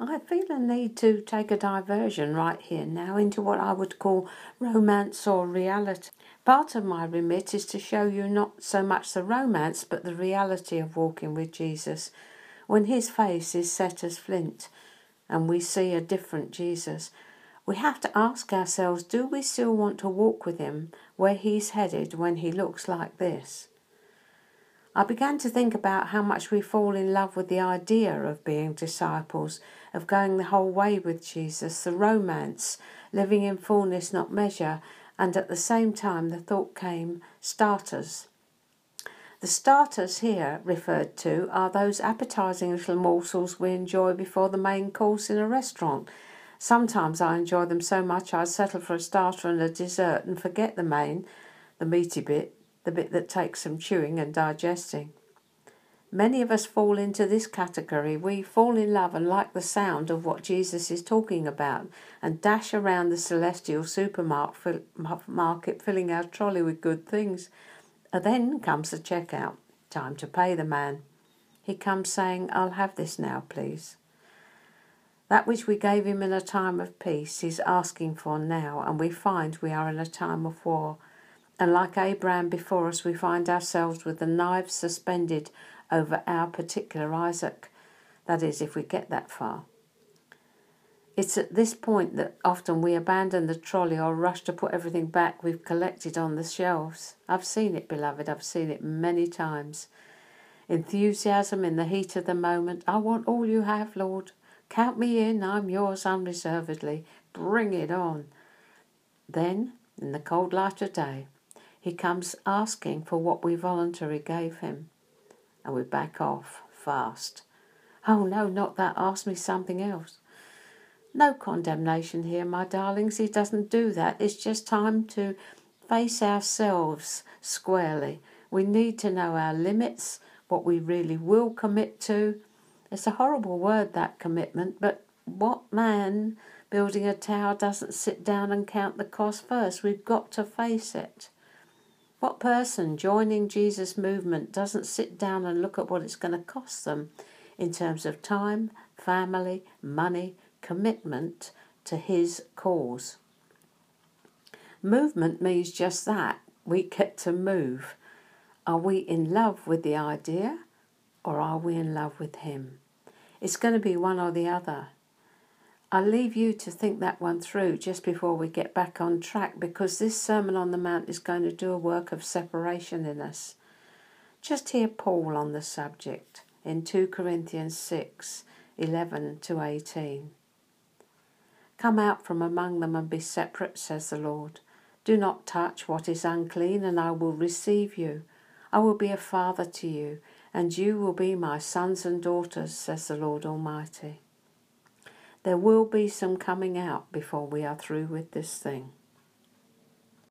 I feel a need to take a diversion right here now into what I would call romance or reality. Part of my remit is to show you not so much the romance but the reality of walking with Jesus when his face is set as flint and we see a different Jesus. We have to ask ourselves do we still want to walk with him where he's headed when he looks like this? I began to think about how much we fall in love with the idea of being disciples, of going the whole way with Jesus, the romance, living in fullness, not measure, and at the same time the thought came starters. The starters here referred to are those appetizing little morsels we enjoy before the main course in a restaurant. Sometimes I enjoy them so much I settle for a starter and a dessert and forget the main, the meaty bit, the bit that takes some chewing and digesting. Many of us fall into this category. We fall in love and like the sound of what Jesus is talking about and dash around the celestial supermarket filling our trolley with good things. And then comes the checkout. Time to pay the man. He comes saying, I'll have this now, please. That which we gave him in a time of peace, he's asking for now, and we find we are in a time of war and like Abraham before us, we find ourselves with the knives suspended over our particular Isaac. That is, if we get that far. It's at this point that often we abandon the trolley or rush to put everything back we've collected on the shelves. I've seen it, beloved, I've seen it many times. Enthusiasm in the heat of the moment. I want all you have, Lord. Count me in, I'm yours unreservedly. Bring it on. Then, in the cold light of day, he comes asking for what we voluntarily gave him, and we back off fast. Oh, no, not that. Ask me something else. No condemnation here, my darlings. He doesn't do that. It's just time to face ourselves squarely. We need to know our limits, what we really will commit to. It's a horrible word, that commitment, but what man building a tower doesn't sit down and count the cost first? We've got to face it. What person joining Jesus' movement doesn't sit down and look at what it's going to cost them in terms of time, family, money, commitment to his cause? Movement means just that. We get to move. Are we in love with the idea or are we in love with him? It's going to be one or the other. I'll leave you to think that one through just before we get back on track because this Sermon on the Mount is going to do a work of separation in us. Just hear Paul on the subject in 2 Corinthians 6 11 to 18. Come out from among them and be separate, says the Lord. Do not touch what is unclean, and I will receive you. I will be a father to you, and you will be my sons and daughters, says the Lord Almighty. There will be some coming out before we are through with this thing.